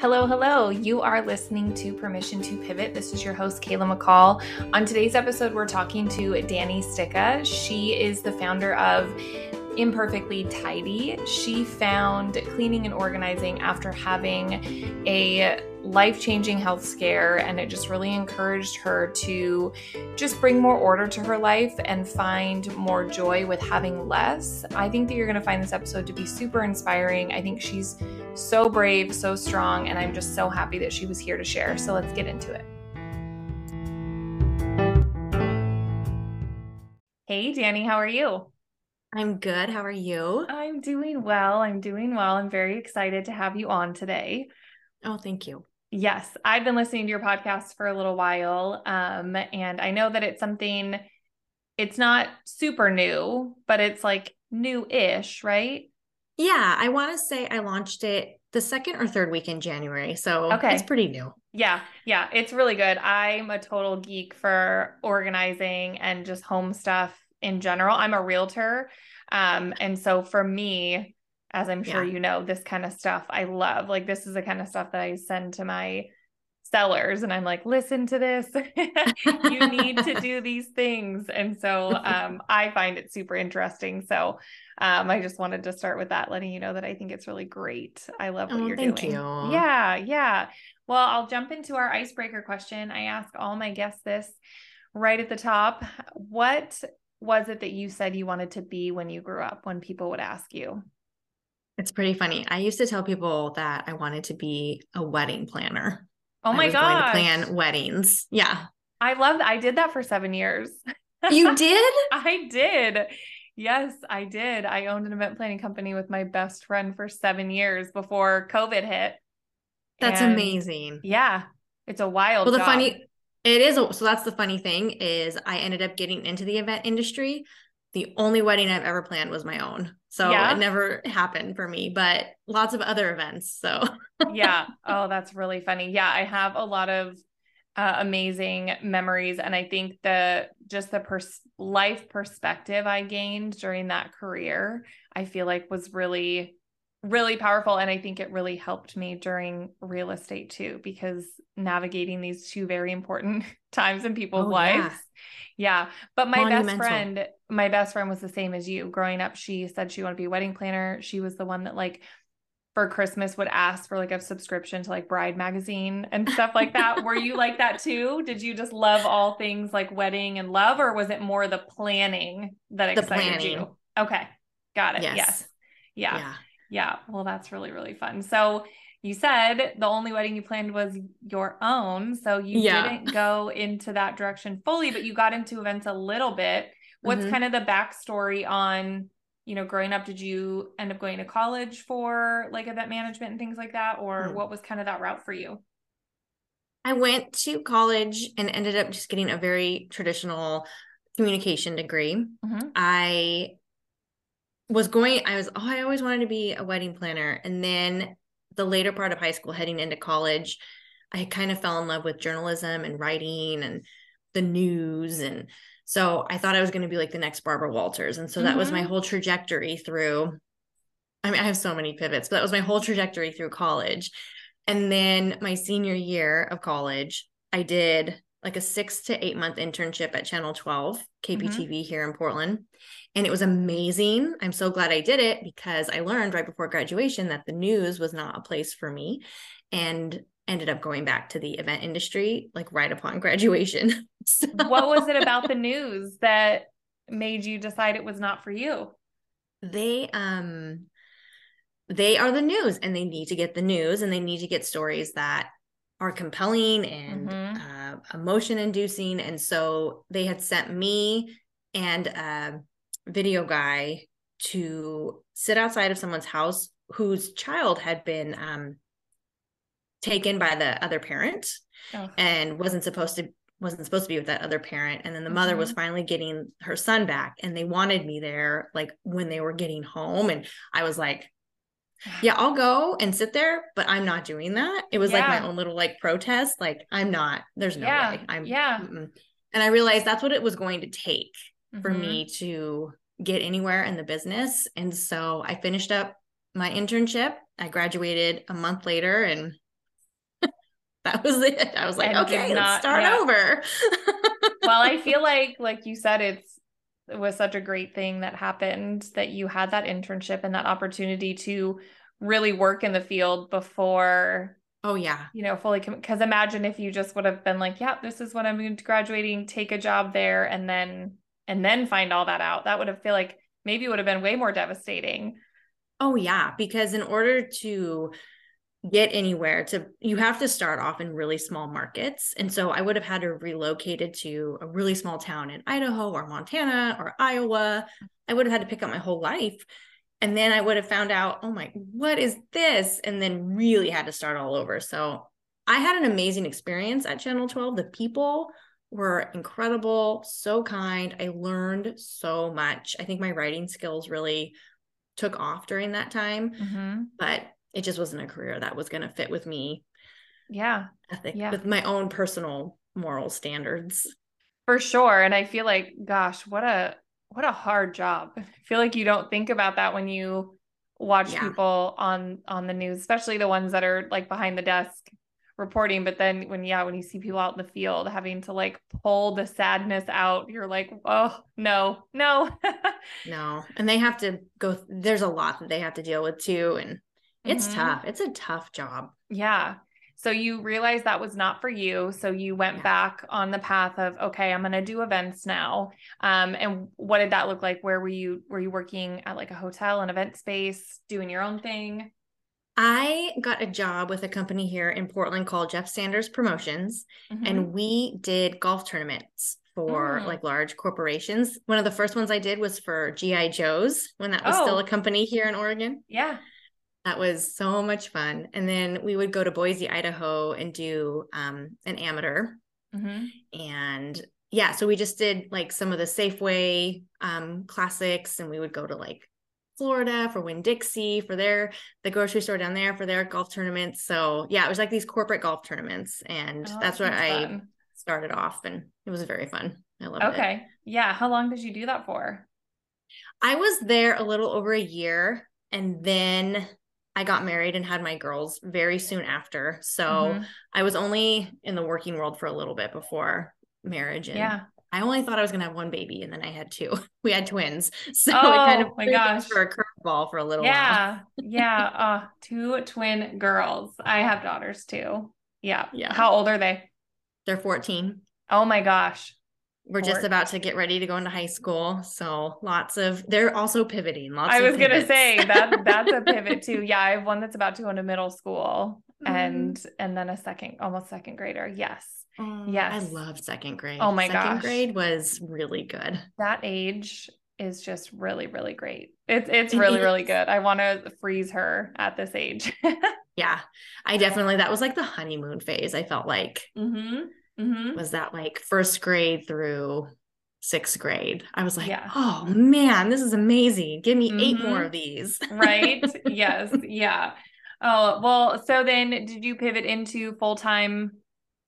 Hello, hello. You are listening to Permission to Pivot. This is your host, Kayla McCall. On today's episode, we're talking to Dani Sticka. She is the founder of Imperfectly Tidy. She found cleaning and organizing after having a life changing health scare, and it just really encouraged her to just bring more order to her life and find more joy with having less. I think that you're going to find this episode to be super inspiring. I think she's so brave, so strong, and I'm just so happy that she was here to share. So let's get into it. Hey, Dani, how are you? I'm good. How are you? I'm doing well. I'm doing well. I'm very excited to have you on today. Oh, thank you. Yes, I've been listening to your podcast for a little while. Um, and I know that it's something, it's not super new, but it's like new ish, right? Yeah, I want to say I launched it the second or third week in January. So okay. it's pretty new. Yeah, yeah, it's really good. I'm a total geek for organizing and just home stuff in general. I'm a realtor. Um, and so for me, as I'm sure yeah. you know, this kind of stuff I love. Like this is the kind of stuff that I send to my sellers and I'm like, listen to this. you need to do these things. And so um, I find it super interesting. So um, I just wanted to start with that, letting you know that I think it's really great. I love what oh, you're thank doing. You. Yeah, yeah. Well, I'll jump into our icebreaker question. I ask all my guests this right at the top. What was it that you said you wanted to be when you grew up when people would ask you? It's pretty funny. I used to tell people that I wanted to be a wedding planner. Oh my god! Plan weddings. Yeah. I love. I did that for seven years. You did? I did. Yes, I did. I owned an event planning company with my best friend for seven years before COVID hit. That's and amazing. Yeah. It's a wild. Well, the job. funny it is so that's the funny thing is I ended up getting into the event industry. The only wedding I've ever planned was my own. So yeah. it never happened for me, but lots of other events. So yeah. Oh, that's really funny. Yeah, I have a lot of uh, amazing memories, and I think the just the pers- life perspective I gained during that career, I feel like was really really powerful and i think it really helped me during real estate too because navigating these two very important times in people's oh, lives yeah. yeah. but my Monumental. best friend my best friend was the same as you growing up she said she wanted to be a wedding planner she was the one that like for christmas would ask for like a subscription to like bride magazine and stuff like that were you like that too did you just love all things like wedding and love or was it more the planning that excited planning. you okay got it yes, yes. yeah. yeah yeah. Well, that's really, really fun. So you said the only wedding you planned was your own. So you yeah. didn't go into that direction fully, but you got into events a little bit. What's mm-hmm. kind of the backstory on, you know, growing up? Did you end up going to college for like event management and things like that? Or mm-hmm. what was kind of that route for you? I went to college and ended up just getting a very traditional communication degree. Mm-hmm. I was going i was oh i always wanted to be a wedding planner and then the later part of high school heading into college i kind of fell in love with journalism and writing and the news and so i thought i was going to be like the next barbara walters and so that mm-hmm. was my mm-hmm. whole trajectory through i mean i have so many pivots but that was my whole trajectory through college and then my senior year of college i did like a six to eight month internship at channel 12 kptv mm-hmm. here in portland and it was amazing. I'm so glad I did it because I learned right before graduation that the news was not a place for me and ended up going back to the event industry like right upon graduation. so, what was it about the news that made you decide it was not for you? They um they are the news and they need to get the news and they need to get stories that are compelling and mm-hmm. uh, emotion inducing and so they had sent me and a video guy to sit outside of someone's house whose child had been um, taken by the other parent oh. and wasn't supposed to wasn't supposed to be with that other parent and then the mother mm-hmm. was finally getting her son back and they wanted me there like when they were getting home and i was like yeah i'll go and sit there but i'm not doing that it was yeah. like my own little like protest like i'm not there's no yeah. way i'm yeah mm-mm. and i realized that's what it was going to take mm-hmm. for me to get anywhere in the business. And so I finished up my internship. I graduated a month later and that was it. I was like, and okay, not, let's start yeah. over. well, I feel like, like you said, it's it was such a great thing that happened that you had that internship and that opportunity to really work in the field before oh yeah you know fully because imagine if you just would have been like yeah this is what i'm going to graduating take a job there and then and then find all that out that would have feel like maybe would have been way more devastating oh yeah because in order to get anywhere to you have to start off in really small markets. And so i would have had to relocated to a really small town in idaho or montana or iowa. I would have had to pick up my whole life. And then i would have found out oh my what is this? And then really had to start all over. So i had an amazing experience at channel 12 the people were incredible so kind. I learned so much. I think my writing skills really took off during that time. Mm-hmm. but it just wasn't a career that was going to fit with me. Yeah. Ethic yeah. with my own personal moral standards. For sure. And I feel like, gosh, what a what a hard job. I feel like you don't think about that when you watch yeah. people on on the news, especially the ones that are like behind the desk reporting. But then when yeah, when you see people out in the field having to like pull the sadness out, you're like, oh no, no. no. And they have to go there's a lot that they have to deal with too. And it's mm-hmm. tough. It's a tough job. Yeah. So you realized that was not for you. So you went yeah. back on the path of, okay, I'm going to do events now. Um, and what did that look like? Where were you, were you working at like a hotel, an event space, doing your own thing? I got a job with a company here in Portland called Jeff Sanders Promotions, mm-hmm. and we did golf tournaments for mm. like large corporations. One of the first ones I did was for GI Joe's when that was oh. still a company here in Oregon. Yeah. That was so much fun. And then we would go to Boise, Idaho and do um, an amateur. Mm-hmm. And yeah, so we just did like some of the Safeway um, classics and we would go to like Florida for Winn Dixie for their the grocery store down there for their golf tournaments. So yeah, it was like these corporate golf tournaments, and oh, that's where I fun. started off, and it was very fun. I loved okay. it. Okay, yeah. How long did you do that for? I was there a little over a year, and then I got married and had my girls very soon after. So mm-hmm. I was only in the working world for a little bit before marriage. And yeah. I only thought I was going to have one baby and then I had two. We had twins. So oh, I kind of my gosh. for a curveball for a little yeah. while. yeah. Uh, two twin girls. I have daughters too. Yeah. Yeah. How old are they? They're 14. Oh my gosh we're just about to get ready to go into high school so lots of they're also pivoting lots i was gonna say that that's a pivot too. Yeah i have one that's about to go into middle school mm-hmm. and and then a second almost second grader yes oh, yes. i love second grade. Oh my second gosh. grade was really good. That age is just really really great. It's it's really really good. I want to freeze her at this age. Yeah i definitely that was like the honeymoon phase i felt like. Mm-hmm mm-hmm. was that like first grade through sixth grade. I was like, yeah. oh man, this is amazing. Give me mm-hmm. eight more of these. right. Yes. Yeah. Oh, well, so then did you pivot into full time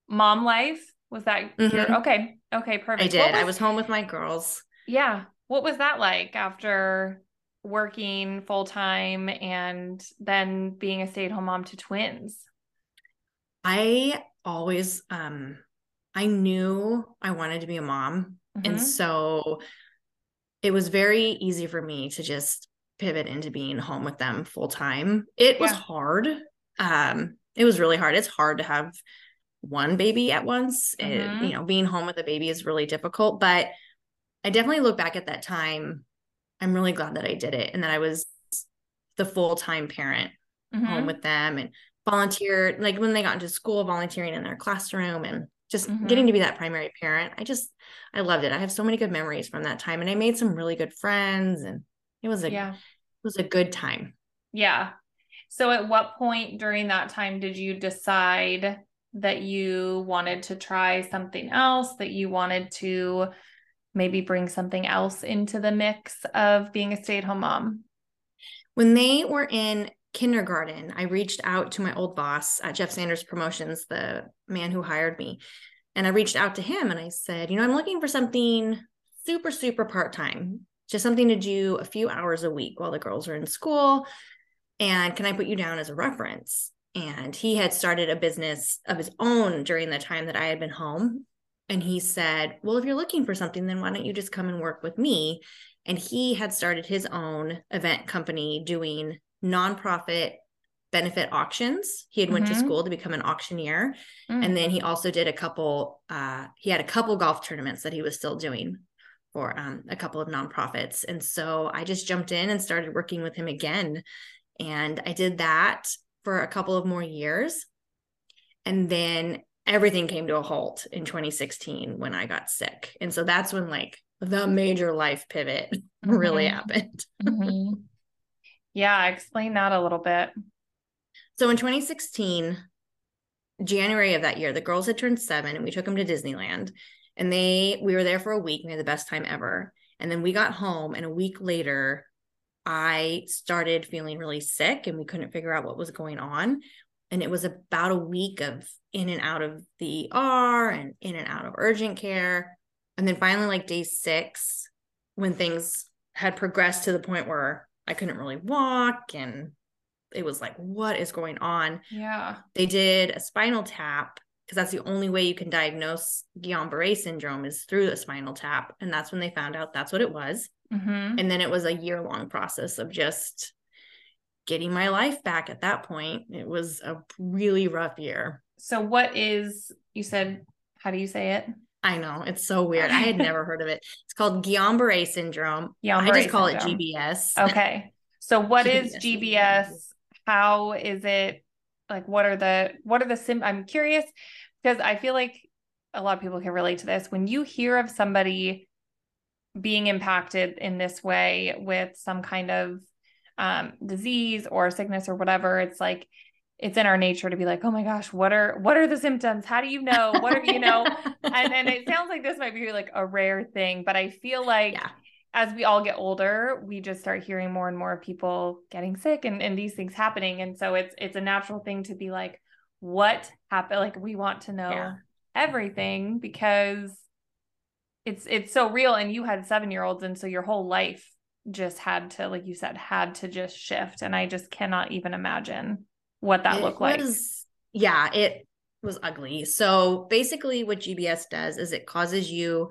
mom life? Was that mm-hmm. your, okay. Okay. Perfect. I did. Was, I was home with my girls. Yeah. What was that like after working full time and then being a stay at home mom to twins? I always um I knew I wanted to be a mom. Mm-hmm. And so it was very easy for me to just pivot into being home with them full time. It yeah. was hard. Um, it was really hard. It's hard to have one baby at once. Mm-hmm. It, you know, being home with a baby is really difficult, but I definitely look back at that time. I'm really glad that I did it and that I was the full time parent mm-hmm. home with them and volunteered, like when they got into school, volunteering in their classroom and just mm-hmm. getting to be that primary parent i just i loved it i have so many good memories from that time and i made some really good friends and it was a yeah. it was a good time yeah so at what point during that time did you decide that you wanted to try something else that you wanted to maybe bring something else into the mix of being a stay-at-home mom when they were in kindergarten, I reached out to my old boss at Jeff Sanders Promotions, the man who hired me. And I reached out to him and I said, you know, I'm looking for something super, super part time, just something to do a few hours a week while the girls are in school. And can I put you down as a reference? and he had started a business of his own during the time that I had been home. And he said, Well, if you're looking for something, then why don't you just come and work with me? And he had started his own event company doing nonprofit benefit auctions. He had went mm-hmm. to school to become an auctioneer. Mm. And then he also did a couple, uh, he had a couple golf tournaments that he was still doing for um, a couple of nonprofits. And so I just jumped in and started working with him again. And I did that for a couple of more years. And then everything came to a halt in 2016 when I got sick. And so that's when like the major life pivot mm-hmm. really happened. mm-hmm. Yeah, explain that a little bit. So in 2016, January of that year, the girls had turned seven and we took them to Disneyland. And they we were there for a week. and We had the best time ever. And then we got home, and a week later, I started feeling really sick and we couldn't figure out what was going on. And it was about a week of in and out of the ER and in and out of urgent care. And then finally, like day six, when things had progressed to the point where I couldn't really walk and it was like, what is going on? Yeah. They did a spinal tap because that's the only way you can diagnose Guillain-Barré syndrome is through the spinal tap. And that's when they found out that's what it was. Mm-hmm. And then it was a year long process of just getting my life back at that point. It was a really rough year. So, what is, you said, how do you say it? I know it's so weird. I had never heard of it. It's called Guillain-Barré syndrome. Guillain-Barré I just call syndrome. it GBS. Okay. So what GBS is GBS? How is it like what are the what are the sim I'm curious because I feel like a lot of people can relate to this. When you hear of somebody being impacted in this way with some kind of um, disease or sickness or whatever, it's like it's in our nature to be like, oh my gosh, what are what are the symptoms? How do you know? What are you know? and and it sounds like this might be like a rare thing, but I feel like yeah. as we all get older, we just start hearing more and more of people getting sick and, and these things happening. And so it's it's a natural thing to be like, what happened? Like we want to know yeah. everything because it's it's so real. And you had seven year olds, and so your whole life just had to, like you said, had to just shift. And I just cannot even imagine what that it looked like. Was, yeah, it was ugly. So basically, what GBS does is it causes you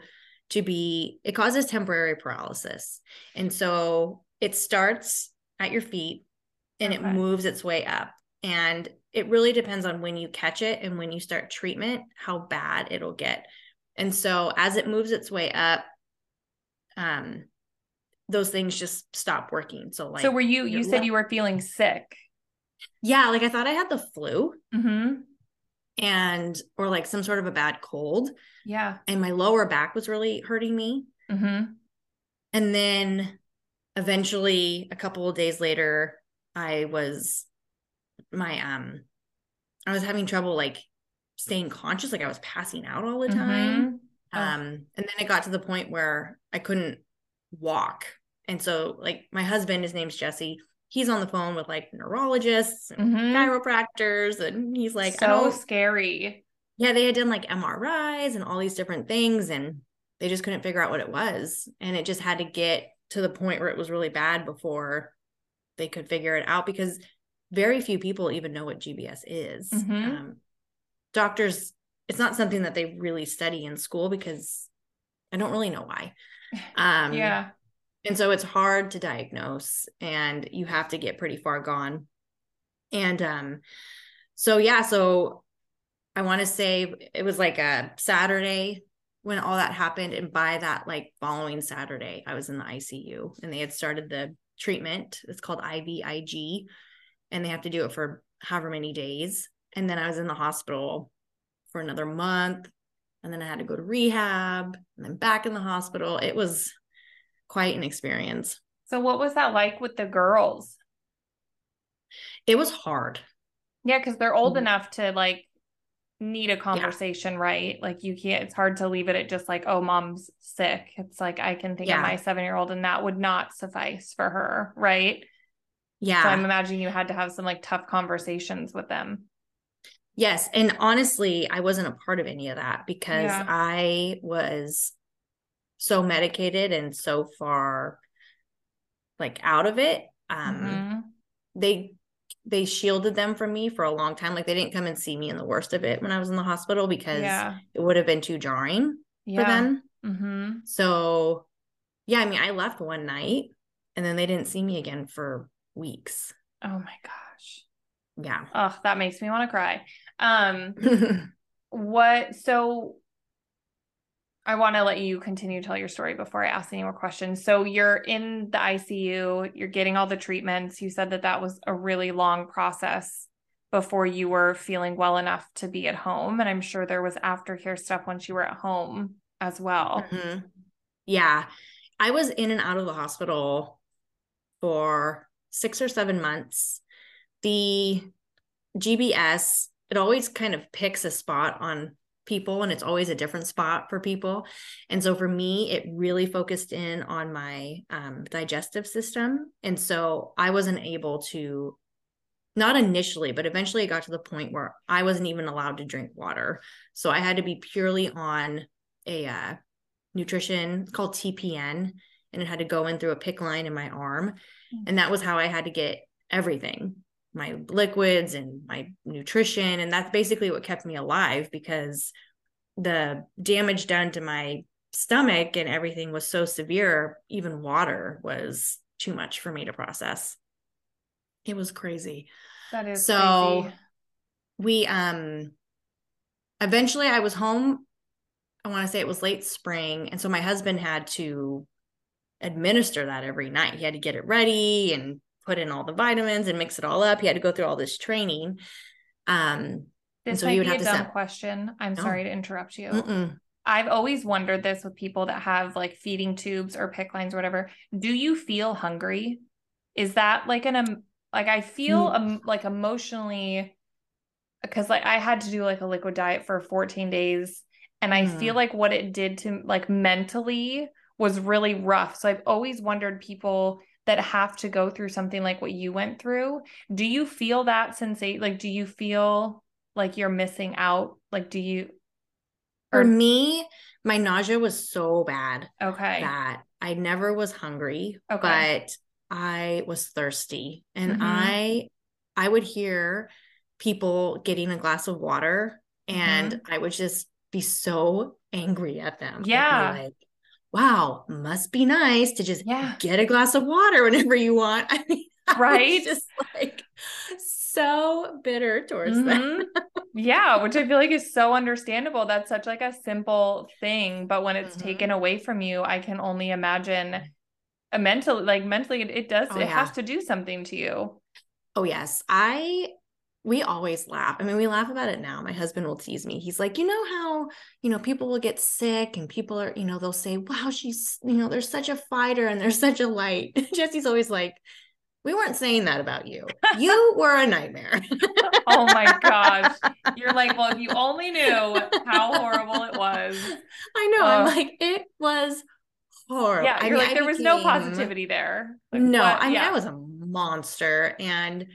to be, it causes temporary paralysis. And so it starts at your feet and okay. it moves its way up. And it really depends on when you catch it and when you start treatment, how bad it'll get. And so as it moves its way up, um, those things just stop working. So like, so were you? You said you were feeling sick. Yeah, like I thought I had the flu. Mm-hmm. And or like some sort of a bad cold. Yeah. And my lower back was really hurting me. Mm-hmm. And then eventually, a couple of days later, I was my um I was having trouble like staying conscious, like I was passing out all the mm-hmm. time. Mm-hmm. Oh. Um, and then it got to the point where I couldn't walk. And so like my husband, his name's Jesse, he's on the phone with like neurologists and mm-hmm. chiropractors and he's like so scary yeah they had done like mris and all these different things and they just couldn't figure out what it was and it just had to get to the point where it was really bad before they could figure it out because very few people even know what gbs is mm-hmm. um, doctors it's not something that they really study in school because i don't really know why um, yeah and so it's hard to diagnose and you have to get pretty far gone. And um so yeah, so I want to say it was like a Saturday when all that happened and by that like following Saturday I was in the ICU and they had started the treatment. It's called IVIG and they have to do it for however many days. And then I was in the hospital for another month and then I had to go to rehab and then back in the hospital. It was quite an experience. So, what was that like with the girls? It was hard. Yeah, because they're old mm-hmm. enough to like need a conversation, yeah. right? Like, you can't, it's hard to leave it at just like, oh, mom's sick. It's like, I can think yeah. of my seven year old, and that would not suffice for her, right? Yeah. So, I'm imagining you had to have some like tough conversations with them. Yes. And honestly, I wasn't a part of any of that because yeah. I was so medicated and so far like out of it um mm-hmm. they they shielded them from me for a long time. Like they didn't come and see me in the worst of it when I was in the hospital because yeah. it would have been too jarring yeah. for them. Mm-hmm. So, yeah, I mean, I left one night and then they didn't see me again for weeks. Oh my gosh. Yeah. Oh, that makes me want to cry. Um, what, so I want to let you continue to tell your story before I ask any more questions. So you're in the ICU, you're getting all the treatments. You said that that was a really long process before you were feeling well enough to be at home. And I'm sure there was aftercare stuff once you were at home as well. Mm-hmm. Yeah. I was in and out of the hospital for six or seven months. The GBS, it always kind of picks a spot on people and it's always a different spot for people. And so for me it really focused in on my um, digestive system. And so i wasn't able to not initially but eventually it got to the point where i wasn't even allowed to drink water. So i had to be purely on a uh, nutrition called tpn and it had to go in through a PICC line in my arm. Mm-hmm. and that was how i had to get everything my liquids and my nutrition and that's basically what kept me alive because the damage done to my stomach and everything was so severe even water was too much for me to process. It was crazy. That is so crazy. we um eventually i was home i want to say it was late spring and so my husband had to administer that every night. He had to get it ready and put in all the vitamins and mix it all up. He had to go through all this training. Um, this so might be a dumb set... question. I'm no. sorry to interrupt you. Mm-mm. I've always wondered this with people that have like feeding tubes or PICC lines or whatever. Do you feel hungry? Is that like an um, like I feel mm. um, like emotionally because like I had to do like a liquid diet for 14 days and I feel mm. like what it did to like mentally was really rough. So I've always wondered people that have to go through something like what you went through do you feel that sensate like do you feel like you're missing out like do you or- for me my nausea was so bad okay that i never was hungry okay. but i was thirsty and mm-hmm. i i would hear people getting a glass of water and mm-hmm. i would just be so angry at them yeah like wow, must be nice to just yeah. get a glass of water whenever you want. I mean, right? just like so bitter towards mm-hmm. them. yeah, which I feel like is so understandable. That's such like a simple thing, but when it's mm-hmm. taken away from you, I can only imagine a mentally like mentally it, it does oh, it yeah. has to do something to you. Oh yes. I we always laugh. I mean, we laugh about it now. My husband will tease me. He's like, you know how, you know, people will get sick and people are, you know, they'll say, wow, she's, you know, there's such a fighter and there's such a light. Jesse's always like, we weren't saying that about you. You were a nightmare. oh my gosh. You're like, well, if you only knew how horrible it was. I know. Uh, I'm like, it was horrible. Yeah, you're I mean, like, there became, was no positivity there. Like, no, what? I mean, yeah. I was a monster. And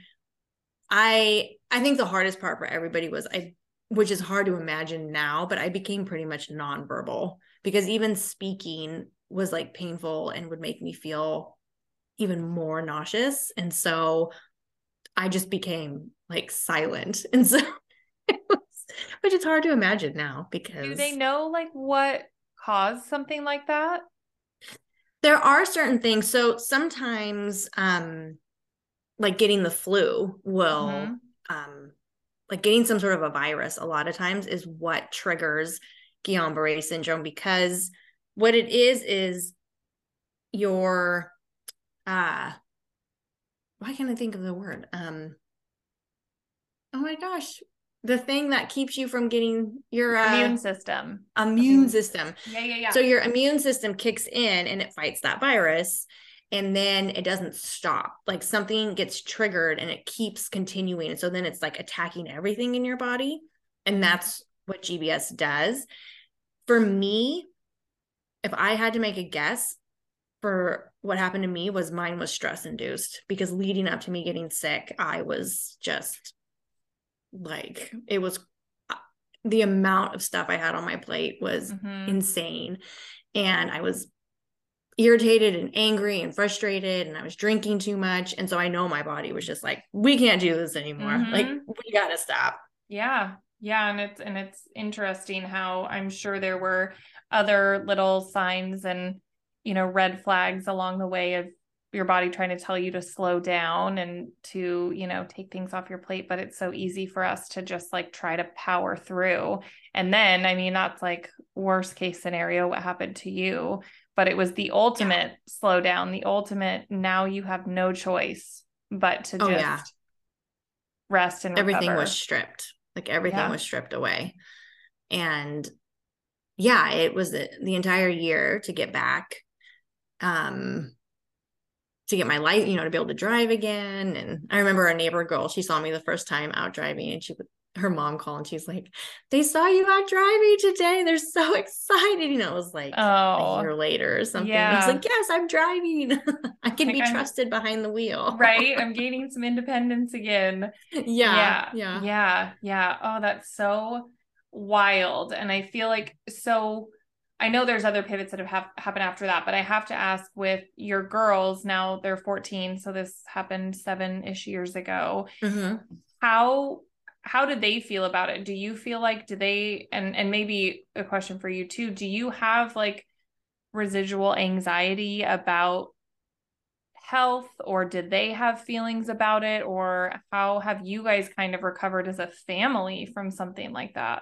I I think the hardest part for everybody was I which is hard to imagine now, but I became pretty much nonverbal because even speaking was like painful and would make me feel even more nauseous. And so I just became like silent. And so was, which is hard to imagine now because do they know like what caused something like that? There are certain things. So sometimes um like getting the flu will mm-hmm. um like getting some sort of a virus a lot of times is what triggers Guillain-Barré syndrome because what it is is your uh why can't I think of the word? Um oh my gosh, the thing that keeps you from getting your uh, immune system. Immune, immune system. Yeah, yeah, yeah. So your immune system kicks in and it fights that virus and then it doesn't stop. Like something gets triggered and it keeps continuing. And so then it's like attacking everything in your body and that's what gbs does. For me if i had to make a guess for what happened to me was mine was stress induced because leading up to me getting sick i was just like it was uh, the amount of stuff i had on my plate was mm-hmm. insane. And i was irritated and angry and frustrated and I was drinking too much. And so I know my body was just like we can't do this anymore. Mm-hmm. like we got to stop. Yeah. Yeah. And it's and it's interesting how I'm sure there were other little signs and you know red flags along the way of your body trying to tell you to slow down and to you know take things off your plate. But it's so easy for us to just like try to power through. And then i mean that's like worst case scenario what happened to you but it was the ultimate yeah. slow down the ultimate now you have no choice but to oh, just yeah. rest and everything was stripped like everything yeah. was stripped away and yeah it was the, the entire year to get back um to get my light, you know, to be able to drive again. And I remember a neighbor girl, she saw me the first time out driving and she her mom called and she's like, They saw you out driving today. They're so excited. You know, it was like oh, a year later or something. Yeah. I was like, Yes, I'm driving. I can like be I'm, trusted behind the wheel. right. I'm gaining some independence again. Yeah. Yeah. Yeah. Yeah. Yeah. Oh, that's so wild. And I feel like so I know there's other pivots that have, have happened after that, but I have to ask with your girls now they're 14, so this happened seven ish years ago. Mm-hmm. How how did they feel about it? Do you feel like do they and and maybe a question for you too? Do you have like residual anxiety about health or did they have feelings about it or how have you guys kind of recovered as a family from something like that?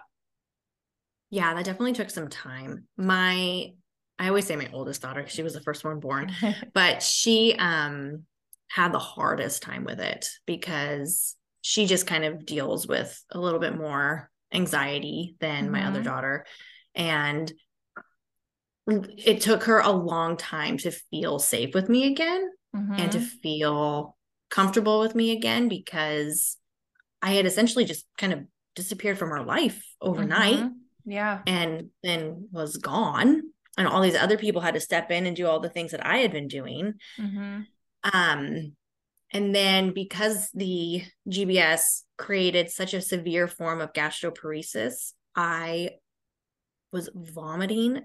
Yeah, that definitely took some time. My I always say my oldest daughter she was the first one born, but she um had the hardest time with it because she just kind of deals with a little bit more anxiety than mm-hmm. my other mm-hmm. daughter and it took her a long time to feel safe with me again mm-hmm. and to mm-hmm. feel comfortable with me again because I had essentially just kind of disappeared from her life overnight. Mm-hmm. Yeah. And then was gone. And all these other people had to step in and do all the things that I had been doing. Mm-hmm. Um, and then because the GBS created such a severe form of gastroparesis, I was vomiting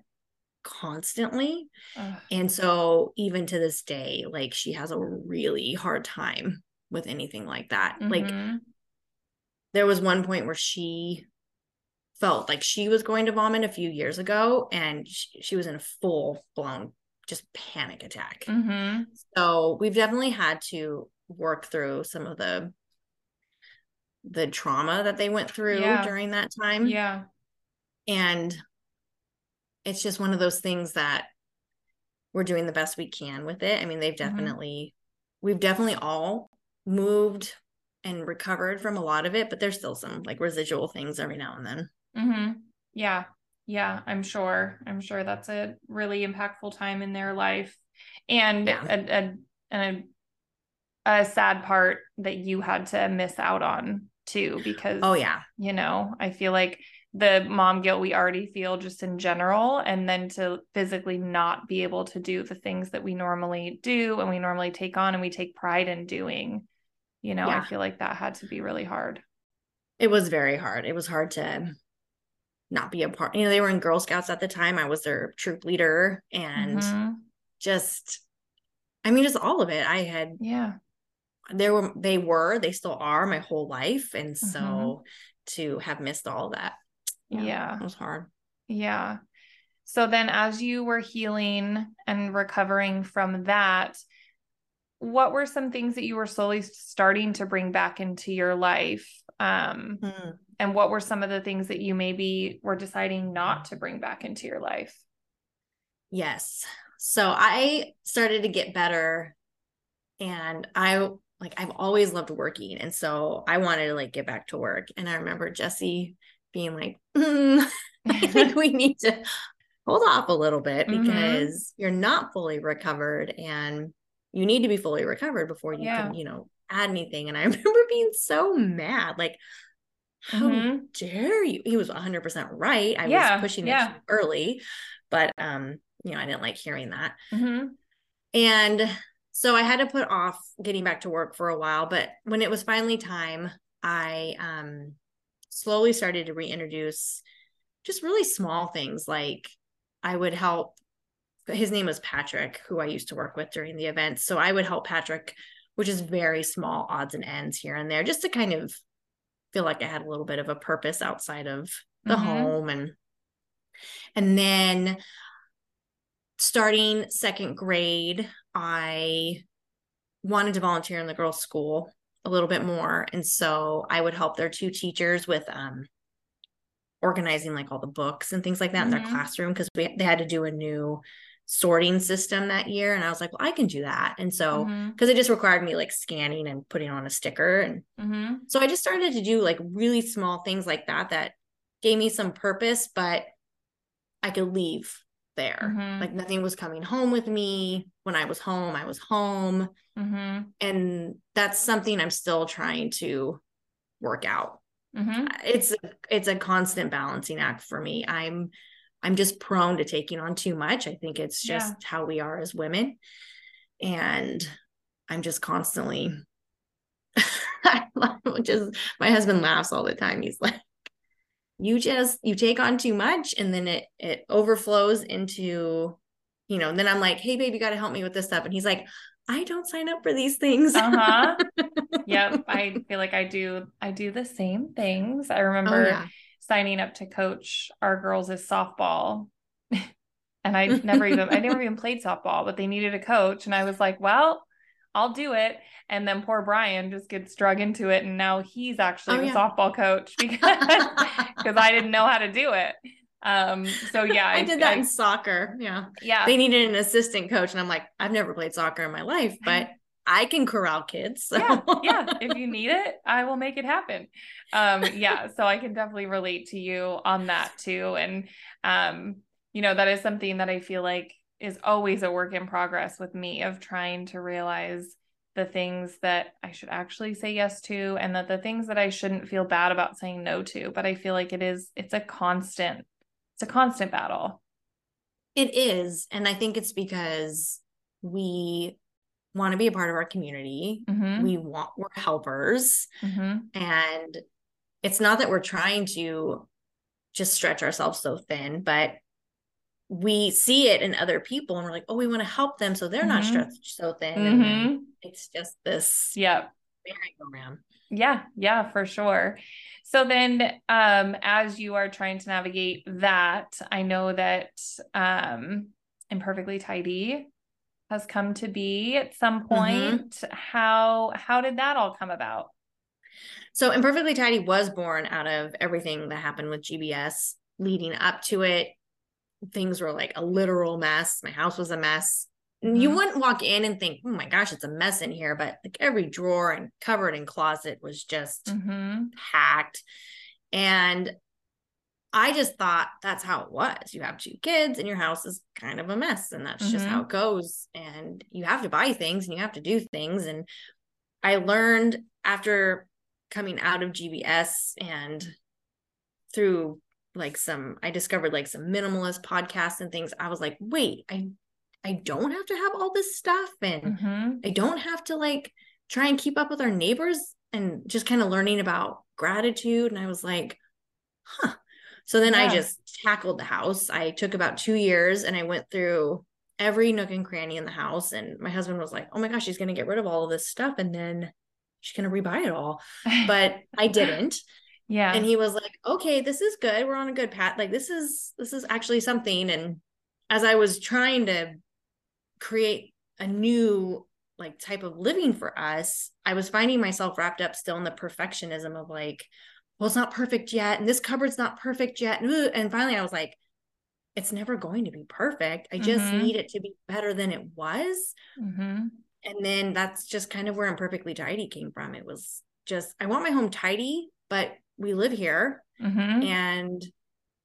constantly. Ugh. And so even to this day, like she has a really hard time with anything like that. Mm-hmm. Like there was one point where she felt like she was going to vomit a few years ago and she, she was in a full blown just panic attack. Mm-hmm. So we've definitely had to work through some of the the trauma that they went through yeah. during that time. Yeah. And it's just one of those things that we're doing the best we can with it. I mean, they've mm-hmm. definitely mm-hmm. we've definitely all moved and recovered from a lot of it, but there's still some like residual things every now and then. Mm-hmm. Yeah. Yeah. I'm sure. I'm sure that's a really impactful time in their life. And yeah. a, a, a, a sad part that you had to miss out on too, because, oh, yeah. You know, I feel like the mom guilt we already feel just in general and then to physically not be able to do the things that we normally do and we normally take on and we take pride in doing you know yeah. i feel like that had to be really hard it was very hard it was hard to not be a part. You know, they were in Girl Scouts at the time. I was their troop leader and mm-hmm. just I mean just all of it. I had Yeah. There were they were, they still are my whole life and mm-hmm. so to have missed all that. Yeah, yeah. It was hard. Yeah. So then as you were healing and recovering from that, what were some things that you were slowly starting to bring back into your life? Um, mm and what were some of the things that you maybe were deciding not to bring back into your life yes so i started to get better and i like i've always loved working and so i wanted to like get back to work and i remember jesse being like mm, i think we need to hold off a little bit mm-hmm. because mm-hmm. you're not fully recovered and you need to be fully recovered before you yeah. can you know add anything and i remember being so mad like how mm-hmm. dare you he was 100% right i yeah, was pushing yeah. it early but um you know i didn't like hearing that mm-hmm. and so i had to put off getting back to work for a while but when it was finally time i um slowly started to reintroduce just really small things like i would help his name was Patrick, who I used to work with during the event. So I would help Patrick, which is very small odds and ends here and there, just to kind of feel like I had a little bit of a purpose outside of the mm-hmm. home and and then starting second grade, I wanted to volunteer in the girls' school a little bit more. And so I would help their two teachers with um, organizing like all the books and things like that mm-hmm. in their mm-hmm. classroom because we they had to do a new sorting system that year and i was like well i can do that and so because mm-hmm. it just required me like scanning and putting on a sticker and mm-hmm. so i just started to do like really small things like that that gave me some purpose but i could leave there mm-hmm. like nothing was coming home with me when i was home i was home mm-hmm. and that's something i'm still trying to work out mm-hmm. it's it's a constant balancing act for me i'm I'm just prone to taking on too much. I think it's just yeah. how we are as women. And I'm just constantly just my husband laughs all the time. He's like, you just you take on too much and then it it overflows into, you know, then I'm like, hey babe, you gotta help me with this stuff. And he's like, I don't sign up for these things. uh-huh. yep. I feel like I do I do the same things. I remember oh, yeah signing up to coach our girls as softball. and I never even I never even played softball, but they needed a coach. And I was like, well, I'll do it. And then poor Brian just gets drug into it. And now he's actually oh, the yeah. softball coach because I didn't know how to do it. Um, so yeah, I, I did that I, in soccer. Yeah. Yeah. They needed an assistant coach. And I'm like, I've never played soccer in my life, but I can corral kids. So. Yeah, yeah. If you need it, I will make it happen. Um, yeah. So I can definitely relate to you on that too. And um, you know, that is something that I feel like is always a work in progress with me of trying to realize the things that I should actually say yes to and that the things that I shouldn't feel bad about saying no to. But I feel like it is, it's a constant, it's a constant battle. It is. And I think it's because we want to be a part of our community. Mm-hmm. We want we're helpers. Mm-hmm. And it's not that we're trying to just stretch ourselves so thin, but we see it in other people and we're like, oh, we want to help them so they're mm-hmm. not stretched so thin. Mm-hmm. it's just this yeah merry-go-round. Yeah, yeah, for sure. So then um as you are trying to navigate that, I know that um imperfectly tidy has come to be at some mm-hmm. point. Mm-hmm. How how did that all come about? So Imperfectly Tidy was born out of everything that happened with GBS leading up to it. Things were like a literal mess. My house was a mess. Mm-hmm. You wouldn't walk in and think, oh my gosh, it's a mess in here. But like every drawer and cupboard and closet was just mm-hmm. packed. And I just thought that's how it was. You have two kids and your house is kind of a mess and that's mm-hmm. just how it goes. And you have to buy things and you have to do things. And I learned after coming out of GBS and through like some I discovered like some minimalist podcasts and things. I was like, wait, I I don't have to have all this stuff and mm-hmm. I don't have to like try and keep up with our neighbors and just kind of learning about gratitude. And I was like, huh, so then yeah. I just tackled the house. I took about two years and I went through every nook and cranny in the house. And my husband was like, oh my gosh, she's going to get rid of all of this stuff. And then she's going to rebuy it all. But I didn't. Yeah. And he was like, okay, this is good. We're on a good path. Like this is, this is actually something. And as I was trying to create a new like type of living for us, I was finding myself wrapped up still in the perfectionism of like, well, it's not perfect yet. And this cupboard's not perfect yet. And finally, I was like, it's never going to be perfect. I just mm-hmm. need it to be better than it was. Mm-hmm. And then that's just kind of where Imperfectly Tidy came from. It was just, I want my home tidy, but we live here mm-hmm. and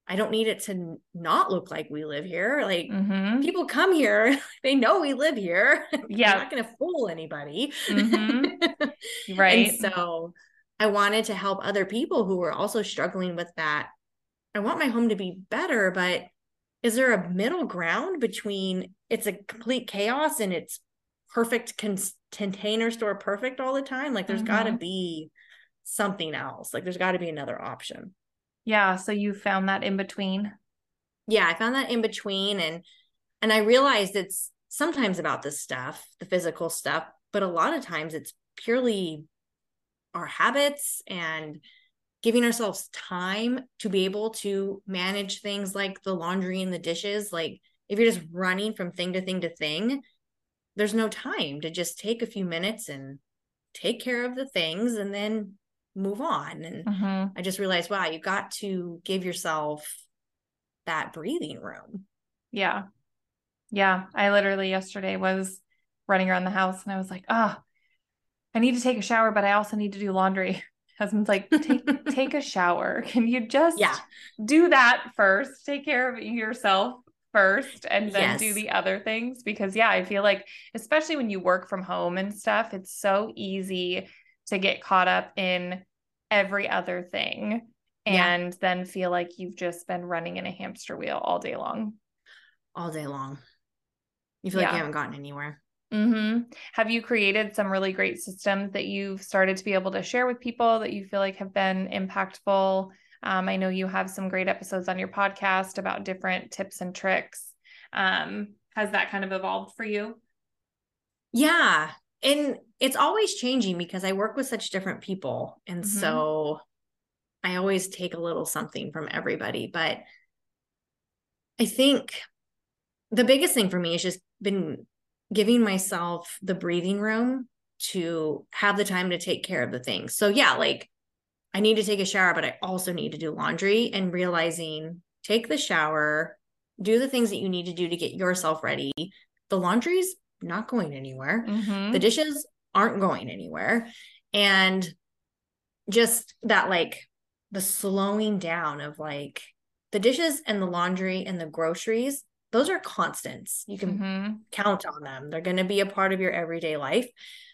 I don't need it to not look like we live here. Like mm-hmm. people come here, they know we live here. Yeah. not going to fool anybody. Mm-hmm. right. And so I wanted to help other people who were also struggling with that. I want my home to be better, but is there a middle ground between it's a complete chaos and it's perfect con- container store perfect all the time? Like there's mm-hmm. got to be something else. Like there's got to be another option. Yeah. So you found that in between? Yeah, I found that in between. And And I realized it's sometimes about the stuff, the physical stuff, but a lot of times it's purely our habits and giving ourselves time to be able to manage things like the laundry and the dishes. Like if you're just running from thing to thing to thing, there's no time to just take a few minutes and take care of the things and then move on. And mm-hmm. I just realized, wow, you got to give yourself that breathing room. Yeah. Yeah. I literally yesterday was running around the house and I was like, oh, I need to take a shower, but I also need to do laundry. Husband's like, take take a shower. Can you just yeah. do that first? Take care of yourself first and then yes. do the other things because yeah i feel like especially when you work from home and stuff it's so easy to get caught up in every other thing and yeah. then feel like you've just been running in a hamster wheel all day long all day long you feel yeah. like you haven't gotten anywhere mm-hmm. have you created some really great systems that you've started to be able to share with people that you feel like have been impactful um, I know you have some great episodes on your podcast about different tips and tricks. Um, has that kind of evolved for you? Yeah. And it's always changing because I work with such different people. And mm-hmm. so I always take a little something from everybody. But I think the biggest thing for me has just been giving myself the breathing room to have the time to take care of the things. So, yeah, like I need to take a shower, but I also need to do laundry and realizing take the shower, do the things that you need to do to get yourself ready. The laundry's not going anywhere. Mm-hmm. The dishes aren't going anywhere. And just that, like, the slowing down of like the dishes and the laundry and the groceries, those are constants. You can mm-hmm. count on them, they're going to be a part of your everyday life.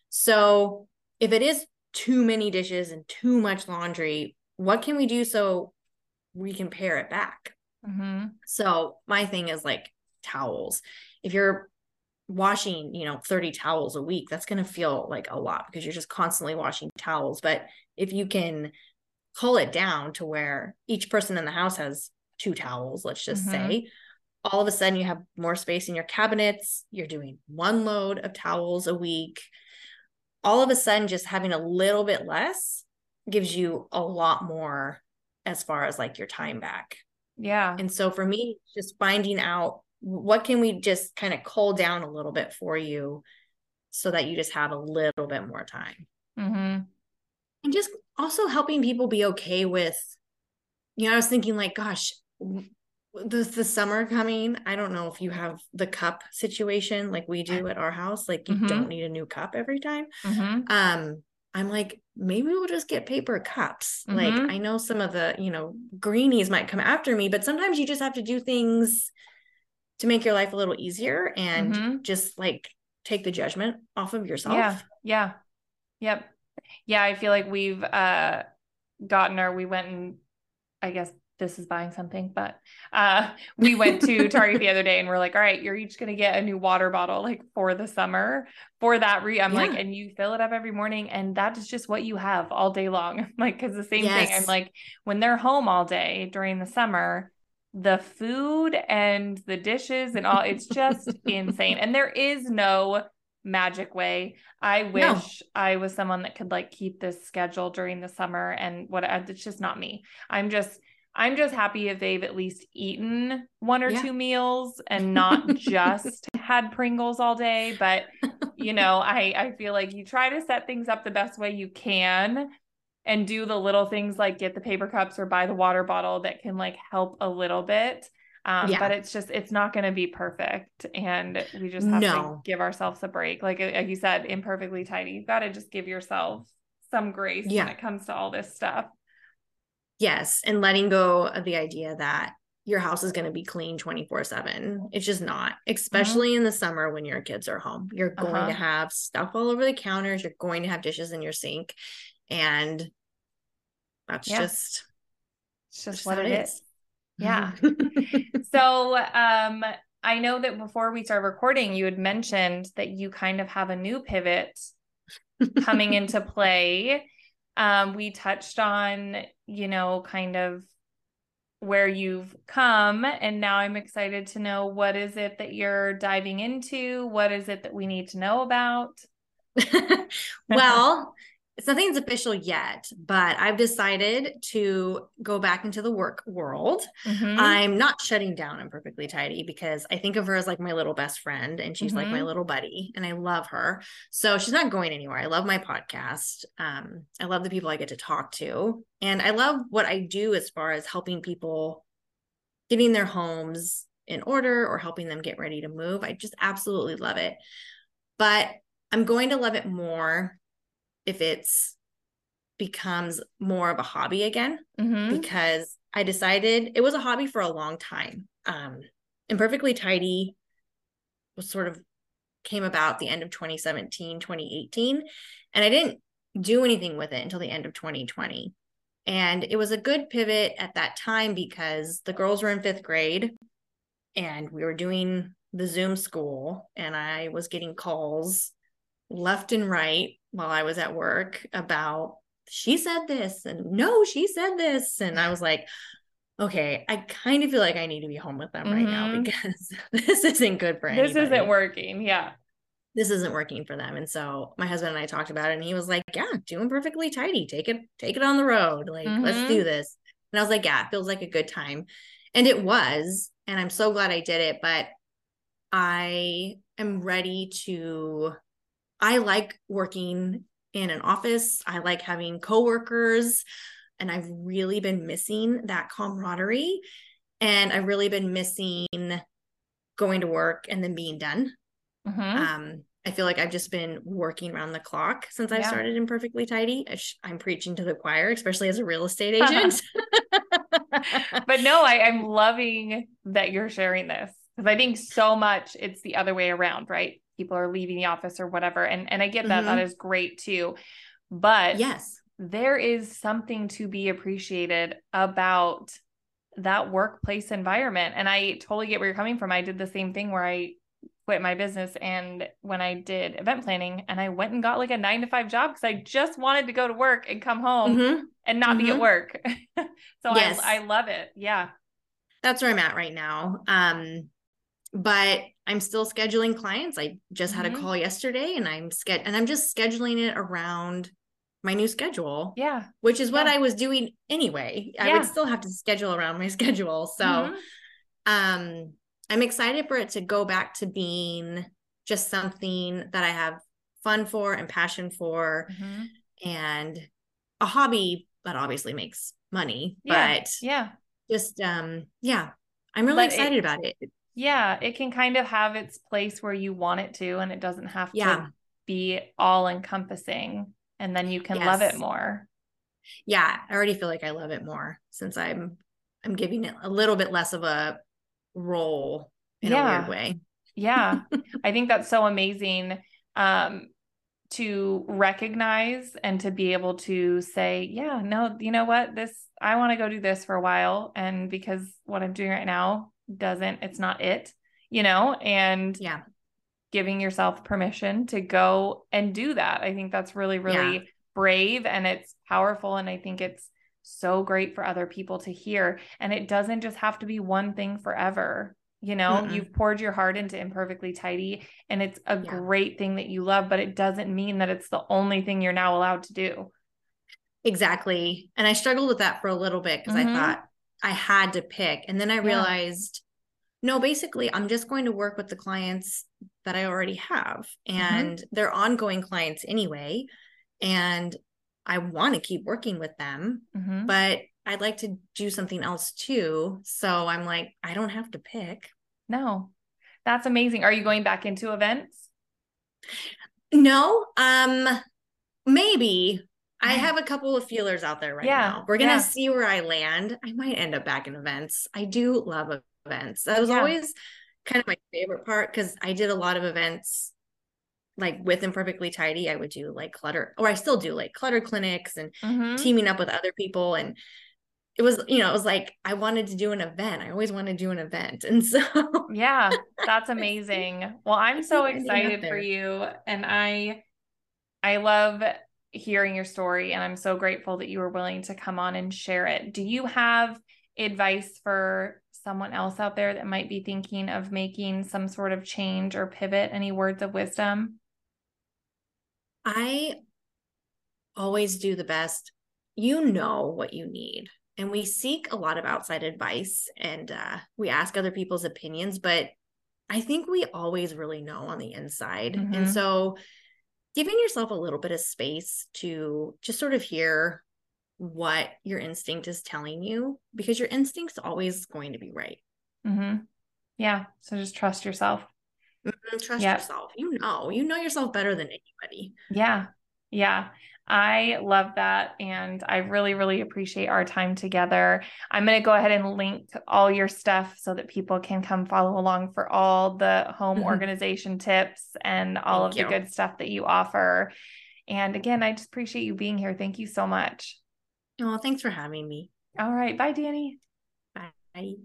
So if it is too many dishes and too much laundry what can we do so we can pare it back mm-hmm. so my thing is like towels if you're washing you know 30 towels a week that's going to feel like a lot because you're just constantly washing towels but if you can cull it down to where each person in the house has two towels let's just mm-hmm. say all of a sudden you have more space in your cabinets you're doing one load of towels a week all of a sudden just having a little bit less gives you a lot more as far as like your time back. Yeah. And so for me, just finding out what can we just kind of cull down a little bit for you so that you just have a little bit more time. Mm-hmm. And just also helping people be okay with, you know, I was thinking like, gosh, the the summer coming i don't know if you have the cup situation like we do at our house like you mm-hmm. don't need a new cup every time mm-hmm. um i'm like maybe we'll just get paper cups mm-hmm. like i know some of the you know greenies might come after me but sometimes you just have to do things to make your life a little easier and mm-hmm. just like take the judgment off of yourself yeah yeah yep yeah i feel like we've uh gotten our we went and i guess this is buying something, but uh, we went to Target the other day and we're like, all right, you're each going to get a new water bottle like for the summer for that. Re- I'm yeah. like, and you fill it up every morning and that is just what you have all day long. like, cause the same yes. thing. I'm like, when they're home all day during the summer, the food and the dishes and all, it's just insane. And there is no magic way. I wish no. I was someone that could like keep this schedule during the summer and what uh, it's just not me. I'm just I'm just happy if they've at least eaten one or yeah. two meals and not just had Pringles all day. But you know, I I feel like you try to set things up the best way you can and do the little things like get the paper cups or buy the water bottle that can like help a little bit. Um, yeah. but it's just it's not going to be perfect and we just have no. to give ourselves a break like like you said imperfectly tidy you've got to just give yourself some grace yeah. when it comes to all this stuff Yes. And letting go of the idea that your house is going to be clean 24 7. It's just not, especially mm-hmm. in the summer when your kids are home. You're going uh-huh. to have stuff all over the counters. You're going to have dishes in your sink. And that's yeah. just, it's just, just what it is. is. Yeah. so, um, I know that before we start recording, you had mentioned that you kind of have a new pivot coming into play um, we touched on, you know, kind of where you've come and now I'm excited to know what is it that you're diving into? What is it that we need to know about? well, it's nothing's official yet, but I've decided to go back into the work world. Mm-hmm. I'm not shutting down Imperfectly Tidy because I think of her as like my little best friend and she's mm-hmm. like my mm-hmm. little buddy and I love her. So she's not going anywhere. I love my podcast. Um, I love the people I get to talk to. And I love what I do as far as helping people getting their homes in order or helping them get ready to move. I just absolutely love it. But I'm going to love it more if it's becomes more of a hobby again mm-hmm. because I decided it was a hobby for a long time. Um, Imperfectly Tidy was sort of came about the end of 2017, 2018, and I didn't do anything with it until the end of 2020. And it was a good pivot at that time because the girls were in fifth grade and we were doing the Zoom school, and I was getting calls left and right while I was at work about she said this and no, she said this. And I was like, okay, I kind of feel like I need to be home with them mm-hmm. right now mm-hmm. because this isn't good for anybody. This isn't working. Yeah. This isn't working for them. And so my husband and I talked about it and he was like, Yeah, doing perfectly tidy. Take it, take it on the road. Like, mm-hmm. let's do this. And I was like, Yeah, it feels like a good time. And it was. And I'm so glad I did it. But I am ready to I like working in an office. I like having coworkers, and I've really been missing that camaraderie. And I've really been missing going to work and then being done. Mm-hmm. Um, I feel like I've just been working around the clock since I started Imperfectly Tidy. I'm preaching to the choir, especially as a real estate agent. but no, I, I'm loving that you're sharing this because I think so much it's the other way around, right? People are leaving the office or whatever and and I get that mm-hmm. that is great too but yes there is something to be appreciated about that workplace environment and I totally get where you're coming from I did the same thing where I quit my business and when I did event planning and I went and got like a 9 to 5 job cuz I just wanted to go to work and come home mm-hmm. and not mm-hmm. be at mm-hmm. work so yes. I, I love it yeah that's where I'm at right now um but I'm still scheduling clients. I just mm-hmm. had a mm-hmm. call yesterday and I'm ske- and I'm just scheduling it around my new schedule. Yeah. Which is what I was doing anyway. Yeah. I would still have to schedule around my schedule. So mm-hmm. um I'm excited for it to go back to being just something that I have fun for and passion for mm-hmm. and a hobby that obviously makes money. Yeah. But yeah. Just um yeah. I'm really but excited it, about it yeah, it can kind of have its place where you want it to, and it doesn't have yeah. to be all encompassing. And then you can yes. love it more. Yeah, I already feel like I love it more since I'm I'm giving it a little bit less of a role in yeah. a weird way. yeah. I think that's so amazing um to recognize and to be able to say, yeah, no, you know what? This I want to go do this for a while and because what I'm doing right now doesn't it's not it you know and yeah giving yourself permission to go and do that i think that's really really yeah. brave and it's powerful and i think it's so great for other people to hear and it doesn't just have to be one thing forever you know Mm-mm. you've poured your heart into imperfectly tidy and it's a yeah. great thing that you love but it doesn't mean that it's the only thing you're now allowed to do exactly and i struggled with that for a little bit because mm-hmm. i thought I had to pick. And then I realized, yeah. no, basically, I'm just going to work with the clients that I already have. Mm-hmm. And mm-hmm. they're ongoing clients anyway. And I want to keep working with them, mm-hmm. but I'd like to do something else too. So I'm like, I don't have to pick. No, that's amazing. Are you going back into events? No, um, maybe I have a couple of feelers out there right yeah. now. We're gonna yeah. see where I land. I might end up back in events. I do love events. That was yeah. always kind of my favorite part because I did a lot of events like with imperfectly tidy. I would do like clutter, or I still do like clutter clinics and mm-hmm. teaming up with other people. And it was, you know, it was like I wanted to do an event. I always wanted to do an event. And so yeah, that's amazing. Well, I'm so excited for you. And I I love hearing your story and I'm so grateful that you were willing to come on and share it. Do you have advice for someone else out there that might be thinking of making some sort of change or pivot? Any words of wisdom? I always do the best. You know what you need. And we seek a lot of outside advice and uh, we ask other people's opinions, but I think we always really know on the inside. Mm-hmm. And so giving yourself a little bit of space to just sort of hear what your instinct is telling you because your instinct's always going to be right. Mm-hmm. Yeah. So just trust yourself. Mm-hmm. Trust yep. yourself. You know, you know yourself better than anybody. Yeah. Yeah. I love that. And I really, really appreciate our time together. I'm going to go ahead and link all your stuff so that people can come follow along for all the home mm-hmm. organization tips and all Thank of you. the good stuff that you offer. And again, I just appreciate you being here. Thank you so much. Well, thanks for having me. All right. Bye, Dani. Bye.